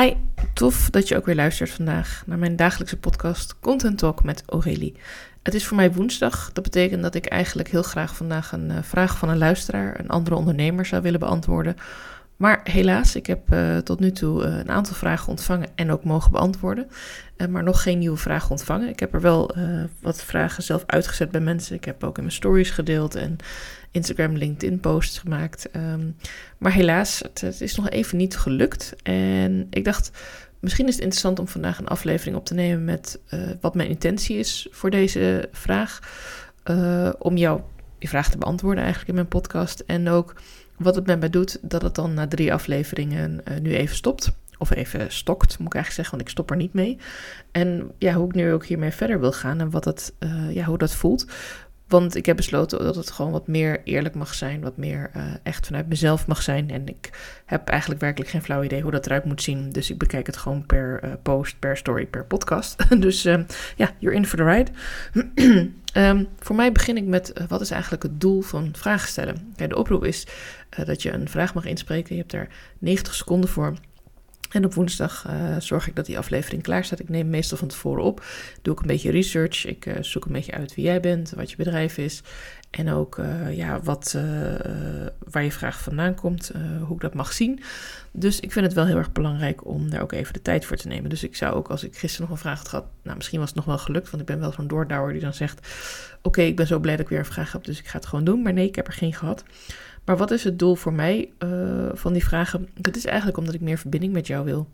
Hi, tof dat je ook weer luistert vandaag naar mijn dagelijkse podcast Content Talk met Aurélie. Het is voor mij woensdag. Dat betekent dat ik eigenlijk heel graag vandaag een uh, vraag van een luisteraar, een andere ondernemer, zou willen beantwoorden. Maar helaas, ik heb uh, tot nu toe uh, een aantal vragen ontvangen en ook mogen beantwoorden. maar nog geen nieuwe vragen ontvangen. Ik heb er wel wat vragen zelf uitgezet bij mensen. Ik heb ook in mijn stories gedeeld en Instagram, LinkedIn posts gemaakt. Um, maar helaas, het, het, is nog even niet gelukt. En ik dacht, misschien is het interessant om vandaag een aflevering op te nemen met wat mijn intentie is voor deze vraag. Om jou je vraag te beantwoorden eigenlijk in mijn podcast. En ook wat het met mij doet dat het dan na drie afleveringen uh, nu even stopt. Of even stokt, moet ik eigenlijk zeggen, want ik stop er niet mee. En ja, hoe ik nu ook hiermee verder wil gaan en wat het, ja, hoe dat voelt. Want ik heb besloten dat het gewoon wat meer eerlijk mag zijn, wat meer uh, echt vanuit mezelf mag zijn. En ik heb eigenlijk werkelijk geen flauw idee hoe dat eruit moet zien. Dus ik bekijk het gewoon per uh, post, per story, per podcast. dus uh, ja, you're in for the ride. um, voor mij begin ik met wat is eigenlijk het doel van vragen stellen. Kijk, de oproep is dat je een vraag mag inspreken. Je hebt daar 90 seconden voor. En op woensdag uh, zorg ik dat die aflevering klaar staat. Ik neem meestal van tevoren op. Doe ik een beetje research. Ik uh, zoek een beetje uit wie jij bent, wat je bedrijf is. En ook uh, ja, wat, waar je vraag vandaan komt, hoe ik dat mag zien. Dus ik vind het wel heel erg belangrijk om daar ook even de tijd voor te nemen. Dus ik zou ook, als ik gisteren nog een vraag had gehad, nou misschien was het nog wel gelukt, want ik ben wel zo'n doordouwer die dan zegt: Oké, ik ben zo blij dat ik weer een vraag heb, dus ik ga het gewoon doen. Maar nee, ik heb er geen gehad. Maar wat is het doel voor mij uh, van die vragen? Dat is eigenlijk omdat ik meer verbinding met jou wil.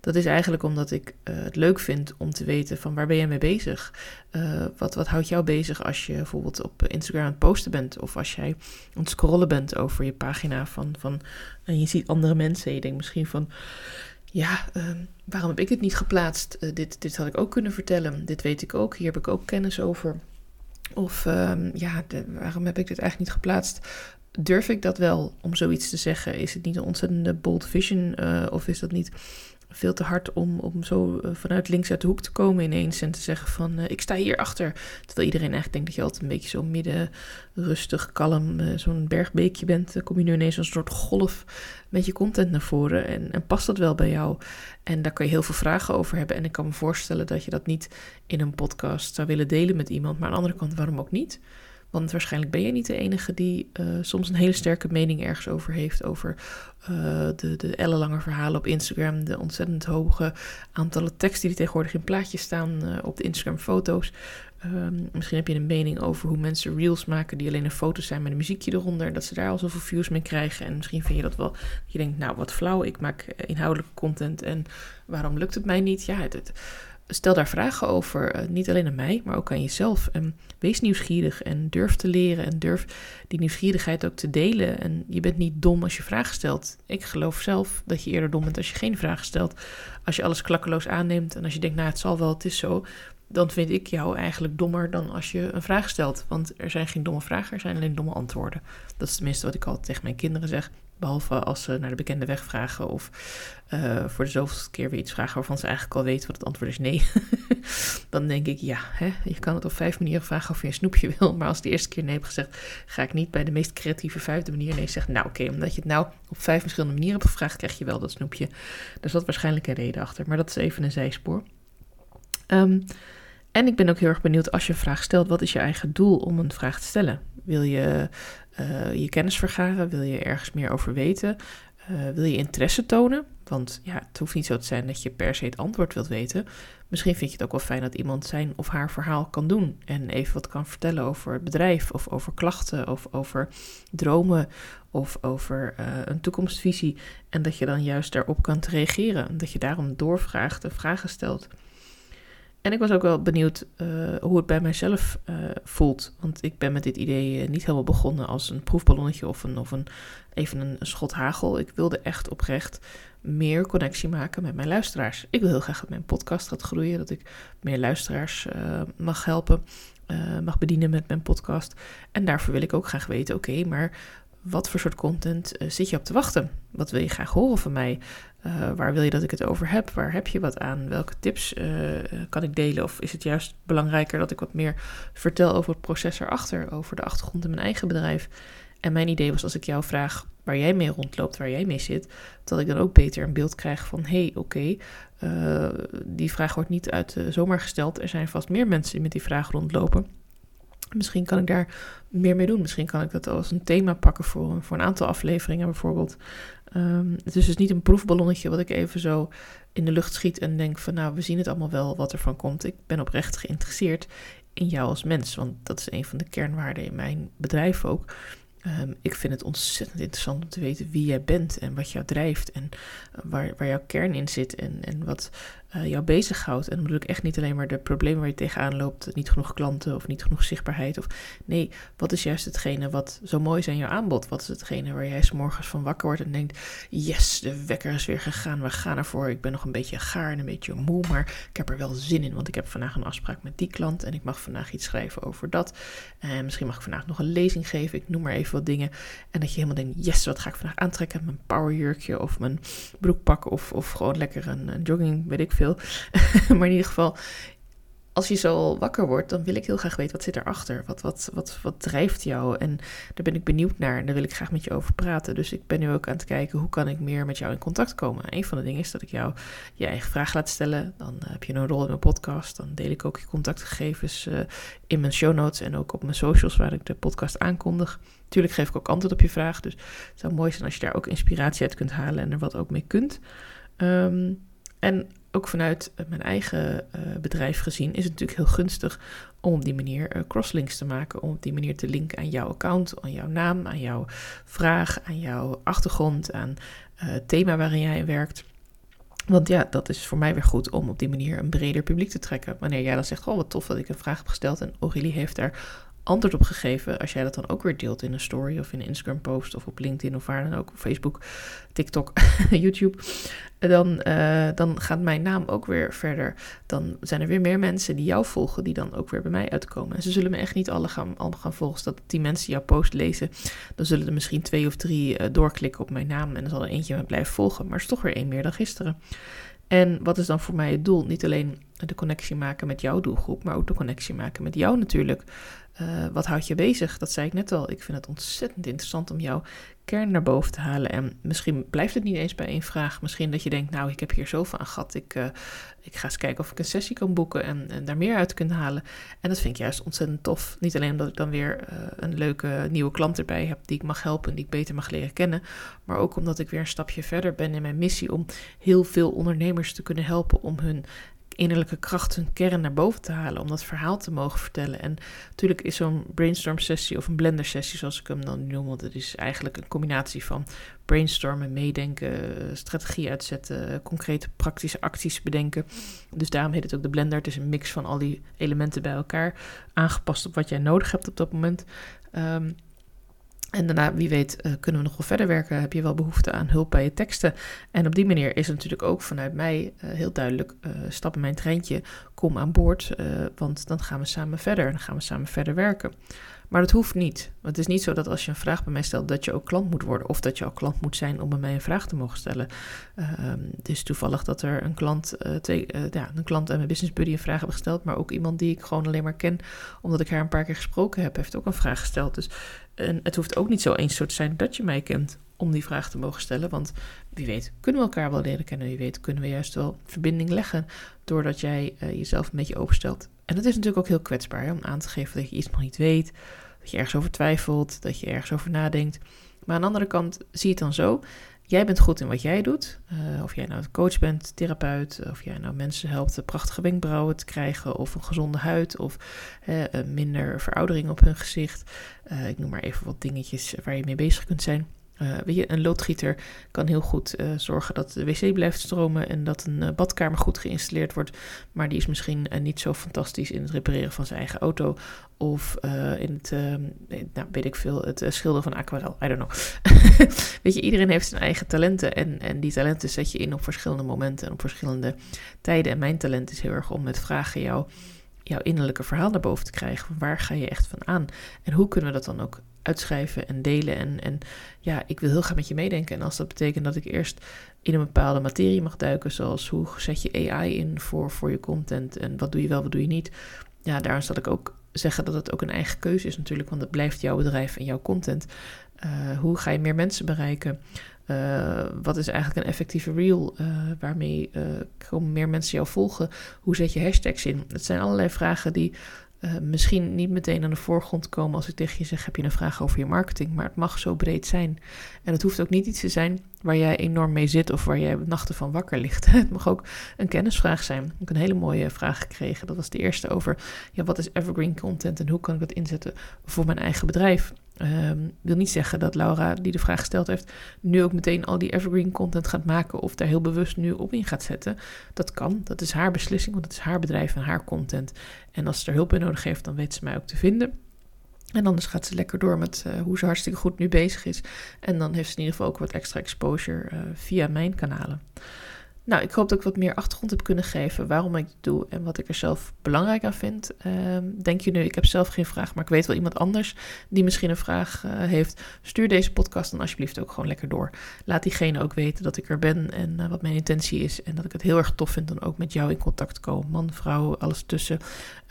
Dat is eigenlijk omdat ik uh, het leuk vind om te weten van waar ben jij mee bezig? Uh, wat, wat houdt jou bezig als je bijvoorbeeld op Instagram aan het posten bent? Of als jij aan het scrollen bent over je pagina van, van en je ziet andere mensen en je denkt misschien van... Ja, uh, waarom heb ik het niet geplaatst? dit, dit had ik ook kunnen vertellen. Dit weet ik ook. Hier heb ik ook kennis over. Of ehm, ja, waarom heb ik dit eigenlijk niet geplaatst? Durf ik dat wel om zoiets te zeggen? Is het niet een ontzettende bold vision uh, of is dat niet veel te hard om, om zo uh, vanuit links uit de hoek te komen ineens en te zeggen van uh, ik sta hier achter. Terwijl iedereen eigenlijk denkt dat je altijd een beetje zo midden rustig, kalm, zo'n bergbeekje bent. Dan kom je nu ineens een soort golf met je content naar voren en, en past dat wel bij jou? En daar kan je heel veel vragen over hebben en ik kan me voorstellen dat je dat niet in een podcast zou willen delen met iemand. Maar aan de andere kant, waarom ook niet? Want waarschijnlijk ben je niet de enige die uh, soms een hele sterke mening ergens over heeft. Over uh, de, de ellenlange verhalen op Instagram. De ontzettend hoge aantallen teksten die tegenwoordig in plaatjes staan uh, op de Instagram-foto's. Um, misschien heb je een mening over hoe mensen reels maken die alleen een foto zijn met een muziekje eronder. Dat ze daar al zoveel views mee krijgen. En misschien vind je dat wel. Je denkt, nou wat flauw, ik maak inhoudelijke content en waarom lukt het mij niet? Ja, het, het stel daar vragen over. Uh, niet alleen aan mij, maar ook aan jezelf. En wees nieuwsgierig en durf te leren en durf die nieuwsgierigheid ook te delen. En je bent niet dom als je vragen stelt. Ik geloof zelf dat je eerder dom bent als je geen vragen stelt. Als je alles klakkeloos aanneemt en als je denkt, nou het zal wel, het is zo. Dan vind ik jou eigenlijk dommer dan als je een vraag stelt. Want er zijn geen domme vragen, er zijn alleen domme antwoorden. Dat is tenminste wat ik altijd tegen mijn kinderen zeg. Behalve als ze naar de bekende weg vragen of uh, voor de zoveelste keer weer iets vragen waarvan ze eigenlijk al weten wat het antwoord is nee. dan denk ik, ja, hè, je kan het op vijf manieren vragen of je een snoepje wil. Maar als de eerste keer nee hebt gezegd, ga ik niet bij de meest creatieve vijfde manier nee zeggen. Nou oké, omdat je het nou op vijf verschillende manieren hebt gevraagd, krijg je wel dat snoepje. Daar zat waarschijnlijk een reden achter, maar dat is even een zijspoor. Um, en ik ben ook heel erg benieuwd als je een vraag stelt, wat is je eigen doel om een vraag te stellen? Wil je uh, je kennis vergaren? Wil je ergens meer over weten? Uh, wil je interesse tonen? Want ja, het hoeft niet zo te zijn dat je per se het antwoord wilt weten. Misschien vind je het ook wel fijn dat iemand zijn of haar verhaal kan doen. En even wat kan vertellen over het bedrijf, of over klachten, of over dromen, of over uh, een toekomstvisie. En dat je dan juist daarop kan reageren. Dat je daarom doorvraagt en vragen stelt. En ik was ook wel benieuwd uh, hoe het bij mijzelf uh, voelt. Want ik ben met dit idee uh, niet helemaal begonnen als een proefballonnetje of, een, of een, even een schot hagel. Ik wilde echt oprecht meer connectie maken met mijn luisteraars. Ik wil heel graag dat mijn podcast gaat groeien, dat ik meer luisteraars mag helpen, mag bedienen met mijn podcast. En daarvoor wil ik ook graag weten, oké, maar wat voor soort content uh, zit je op te wachten? Wat wil je graag horen van mij? Uh, waar wil je dat ik het over heb? Waar heb je wat aan? Welke tips uh, kan ik delen? Of is het juist belangrijker dat ik wat meer vertel over het proces erachter, over de achtergrond in mijn eigen bedrijf? En mijn idee was als ik jou vraag waar jij mee rondloopt, waar jij mee zit, dat ik dan ook beter een beeld krijg van hé, hey, oké, eh, die vraag wordt niet uit zomaar gesteld. Er zijn vast meer mensen die met die vraag rondlopen. Misschien kan ik daar meer mee doen. Misschien kan ik dat als een thema pakken voor, voor een aantal afleveringen bijvoorbeeld. Um, het is dus niet een proefballonnetje wat ik even zo in de lucht schiet en denk van nou, we zien het allemaal wel wat er van komt. Ik ben oprecht geïnteresseerd in jou als mens, want dat is een van de kernwaarden in mijn bedrijf ook. Um, ik vind het ontzettend interessant om te weten wie jij bent en wat jou drijft en uh, waar, waar jouw kern in zit en, en wat uh, jou bezighoudt. En dan bedoel ik echt niet alleen maar de problemen waar je tegenaan loopt, niet genoeg klanten of niet genoeg zichtbaarheid. Of nee, wat is juist hetgene wat zo mooi is aan jouw aanbod? Wat is hetgene waar jij s morgens van wakker wordt en denkt: yes, de wekker is weer gegaan, we gaan ervoor. Ik ben nog een beetje gaar en een beetje moe, maar ik heb er wel zin in, want ik heb vandaag een afspraak met die klant en ik mag vandaag iets schrijven over dat. En misschien mag ik vandaag nog een lezing geven, ik noem maar even wat dingen. En dat je helemaal denkt: yes, wat ga ik vandaag aantrekken? Mijn powerjurkje of mijn broekpak of, of gewoon lekker een, een jogging, weet ik maar in ieder geval, als je zo wakker wordt, dan wil ik heel graag weten wat zit erachter. Wat, wat, wat, wat drijft jou? En daar ben ik benieuwd naar en daar wil ik graag met je over praten. Dus ik ben nu ook aan het kijken hoe kan ik meer met jou in contact komen. Een van de dingen is dat ik jou je eigen vraag laat stellen. Dan uh, heb je een rol in mijn podcast. Dan deel ik ook je contactgegevens uh, in mijn show notes en ook op mijn socials waar ik de podcast aankondig. Tuurlijk geef ik ook antwoord op je vraag. Dus het zou mooi zijn als je daar ook inspiratie uit kunt halen en er wat ook mee kunt. Um, en ook vanuit mijn eigen uh, bedrijf gezien is het natuurlijk heel gunstig om op die manier uh, crosslinks te maken. Om op die manier te linken aan jouw account, aan jouw naam, aan jouw vraag, aan jouw achtergrond, aan het thema waarin jij werkt. Want ja, dat is voor mij weer goed om op die manier een breder publiek te trekken. Wanneer jij dan zegt, oh wat tof dat ik een vraag heb gesteld en Aurélie heeft daar antwoord op gegeven. Als jij dat dan ook weer deelt in een story of in een Instagram post of op LinkedIn of waar dan ook, op Facebook, TikTok, YouTube, dan, uh, dan gaat mijn naam ook weer verder. Dan zijn er weer meer mensen die jou volgen, die dan ook weer bij mij uitkomen. En ze zullen me echt niet alle gaan, allemaal gaan volgen. Dat die mensen jouw post lezen, dan zullen er misschien twee of drie uh, doorklikken op mijn naam en dan zal er eentje me blijven volgen. Maar het is toch weer één meer dan gisteren. En wat is dan voor mij het doel? Niet alleen de connectie maken met jouw doelgroep, maar ook de connectie maken met jou natuurlijk. Uh, wat houdt je bezig? Dat zei ik net al. Ik vind het ontzettend interessant om jouw kern naar boven te halen. En misschien blijft het niet eens bij één vraag. Misschien dat je denkt, nou, ik heb hier zoveel aan gehad. Ik, uh, ik ga eens kijken of ik een sessie kan boeken en, en, daar meer uit kan halen. En dat vind ik juist ontzettend tof. Niet alleen omdat ik dan weer uh, een leuke nieuwe klant erbij heb die ik mag helpen, die ik beter mag leren kennen. Maar ook omdat ik weer een stapje verder ben in mijn missie om heel veel ondernemers te kunnen helpen om hun innerlijke kracht, hun kern naar boven te halen, om dat verhaal te mogen vertellen. En natuurlijk is zo'n brainstorm sessie of een blender sessie, zoals ik hem dan noem, want is eigenlijk een combinatie van brainstormen, meedenken, strategie uitzetten, concrete praktische acties bedenken. Dus daarom heet het ook de blender. Het is een mix van al die elementen bij elkaar, aangepast op wat jij nodig hebt op dat moment. Um, en daarna, wie weet, uh, kunnen we nog wel verder werken. Heb je wel behoefte aan hulp bij je teksten? En op die manier is het natuurlijk ook vanuit mij uh, heel duidelijk: uh, stap in mijn treintje, kom aan boord. want dan gaan we samen verder. Dan gaan we samen verder werken. Maar dat hoeft niet. Want het is niet zo dat als je een vraag bij mij stelt, dat je ook klant moet worden. Of dat je ook klant moet zijn om bij mij een vraag te mogen stellen. het is toevallig dat er een klant, twee, ja, een klant en mijn business buddy een vraag hebben gesteld. Maar ook iemand die ik gewoon alleen maar ken, omdat ik haar een paar keer gesproken heb, heeft ook een vraag gesteld. Dus en het hoeft ook niet zo eens zo te zijn dat je mij kent om die vraag te mogen stellen. Want wie weet, kunnen we elkaar wel leren kennen. Wie weet, kunnen we juist wel verbinding leggen. Doordat jij uh, jezelf een beetje openstelt. En dat is natuurlijk ook heel kwetsbaar hè, om aan te geven dat je iets nog niet weet. Dat je ergens over twijfelt. Dat je ergens over nadenkt. Maar aan de andere kant zie je het dan zo. Jij bent goed in wat jij doet. Uh, of jij nou coach bent, therapeut, of jij nou mensen helpt prachtige wenkbrauwen te krijgen, of een gezonde huid, of uh, minder veroudering op hun gezicht. Uh, ik noem maar even wat dingetjes waar je mee bezig kunt zijn. Uh, je, een loodgieter kan heel goed uh, zorgen dat de wc blijft stromen en dat een uh, badkamer goed geïnstalleerd wordt. Maar die is misschien niet zo fantastisch in het repareren van zijn eigen auto. Of in het, ehm, nou weet ik veel, het schilderen van aquarel. I don't know. weet je, iedereen heeft zijn eigen talenten. En, en die talenten zet je in op verschillende momenten en op verschillende tijden. En mijn talent is heel erg om met vragen jou jouw innerlijke verhaal naar boven te krijgen. Waar ga je echt van aan? En hoe kunnen we dat dan ook uitschrijven en delen? En, en ja, ik wil heel graag met je meedenken. En als dat betekent dat ik eerst in een bepaalde materie mag duiken, zoals hoe zet je AI in voor, voor je content en wat doe je wel, wat doe je niet. Ja, daarom zal ik ook zeggen dat het ook een eigen keuze is natuurlijk, want het blijft jouw bedrijf en jouw content. Uh, hoe ga je meer mensen bereiken? Uh, wat is eigenlijk een effectieve reel? Uh, waarmee komen meer mensen jou volgen? Hoe zet je hashtags in? Het zijn allerlei vragen die uh, misschien niet meteen aan de voorgrond komen als ik tegen je zeg: heb je een vraag over je marketing? Maar het mag zo breed zijn. En het hoeft ook niet iets te zijn waar jij enorm mee zit of waar jij nachten van wakker ligt. het mag ook een kennisvraag zijn. Ik heb een hele mooie vraag gekregen. Dat was de eerste over: ja, wat is evergreen content en hoe kan ik dat inzetten voor mijn eigen bedrijf? Um, wil niet zeggen dat Laura, die de vraag gesteld heeft, nu ook meteen al die evergreen content gaat maken of daar heel bewust nu op in gaat zetten. Dat kan, dat is haar beslissing, want het is haar bedrijf en haar content. En als ze er hulp bij nodig heeft, dan weet ze mij ook te vinden. En anders gaat ze lekker door met uh, hoe ze hartstikke goed nu bezig is. En dan heeft ze in ieder geval ook wat extra exposure uh, via mijn kanalen. Nou, ik hoop dat ik wat meer achtergrond heb kunnen geven waarom ik het doe en wat ik er zelf belangrijk aan vind. Um, denk je nu, ik heb zelf geen vraag, maar ik weet wel iemand anders die misschien een vraag uh, heeft. Stuur deze podcast dan alsjeblieft ook gewoon lekker door. Laat diegene ook weten dat ik er ben en uh, wat mijn intentie is. En dat ik het heel erg tof vind dan ook met jou in contact te komen. Man, vrouw, alles tussen.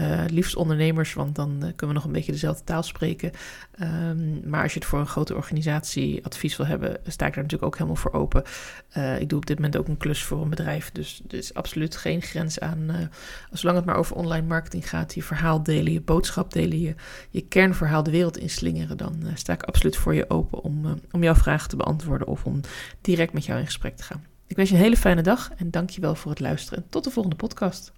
Uh, liefst ondernemers, want dan kunnen we nog een beetje dezelfde taal spreken. Um, maar als je het voor een grote organisatie advies wil hebben, sta ik daar natuurlijk ook helemaal voor open. ik doe op dit moment ook een klus voor bedrijf. Dus er is absoluut geen grens aan. Uh, zolang het maar over online marketing gaat, je verhaal delen, je boodschap delen, je, je kernverhaal de wereld inslingeren, dan uh, sta ik absoluut voor je open om, uh, om jouw vragen te beantwoorden of om direct met jou in gesprek te gaan. Ik wens je een hele fijne dag en dank je wel voor het luisteren. Tot de volgende podcast.